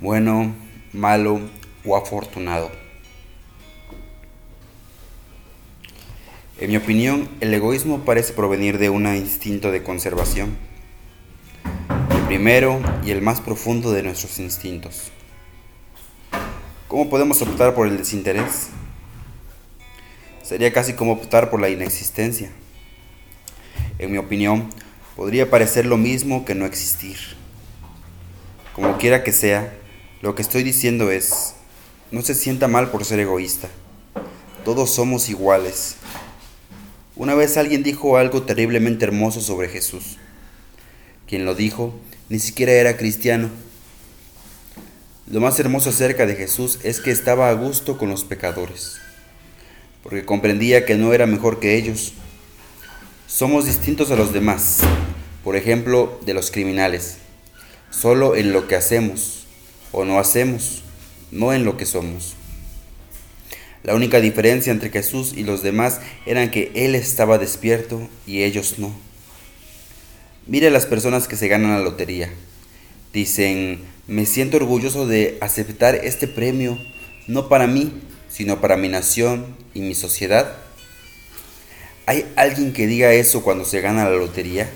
bueno, malo o afortunado. En mi opinión, el egoísmo parece provenir de un instinto de conservación, el primero y el más profundo de nuestros instintos. ¿Cómo podemos optar por el desinterés? Sería casi como optar por la inexistencia. En mi opinión, podría parecer lo mismo que no existir. Como quiera que sea, lo que estoy diciendo es, no se sienta mal por ser egoísta. Todos somos iguales. Una vez alguien dijo algo terriblemente hermoso sobre Jesús. Quien lo dijo ni siquiera era cristiano. Lo más hermoso acerca de Jesús es que estaba a gusto con los pecadores porque comprendía que no era mejor que ellos. Somos distintos a los demás, por ejemplo, de los criminales, solo en lo que hacemos o no hacemos, no en lo que somos. La única diferencia entre Jesús y los demás era que Él estaba despierto y ellos no. Mire a las personas que se ganan la lotería. Dicen, me siento orgulloso de aceptar este premio, no para mí, sino para mi nación y mi sociedad? ¿Hay alguien que diga eso cuando se gana la lotería?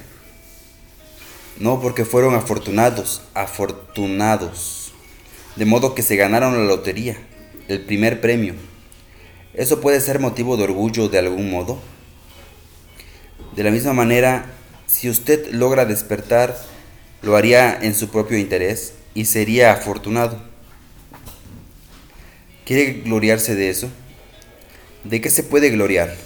No, porque fueron afortunados, afortunados. De modo que se ganaron la lotería, el primer premio. ¿Eso puede ser motivo de orgullo de algún modo? De la misma manera, si usted logra despertar, lo haría en su propio interés y sería afortunado. ¿Quiere gloriarse de eso? ¿De qué se puede gloriar?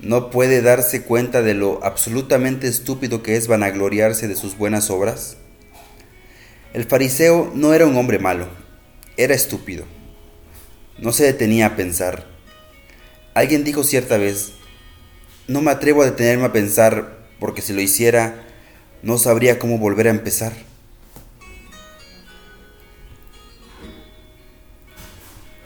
¿No puede darse cuenta de lo absolutamente estúpido que es vanagloriarse de sus buenas obras? El fariseo no era un hombre malo, era estúpido. No se detenía a pensar. Alguien dijo cierta vez, no me atrevo a detenerme a pensar porque si lo hiciera, no sabría cómo volver a empezar.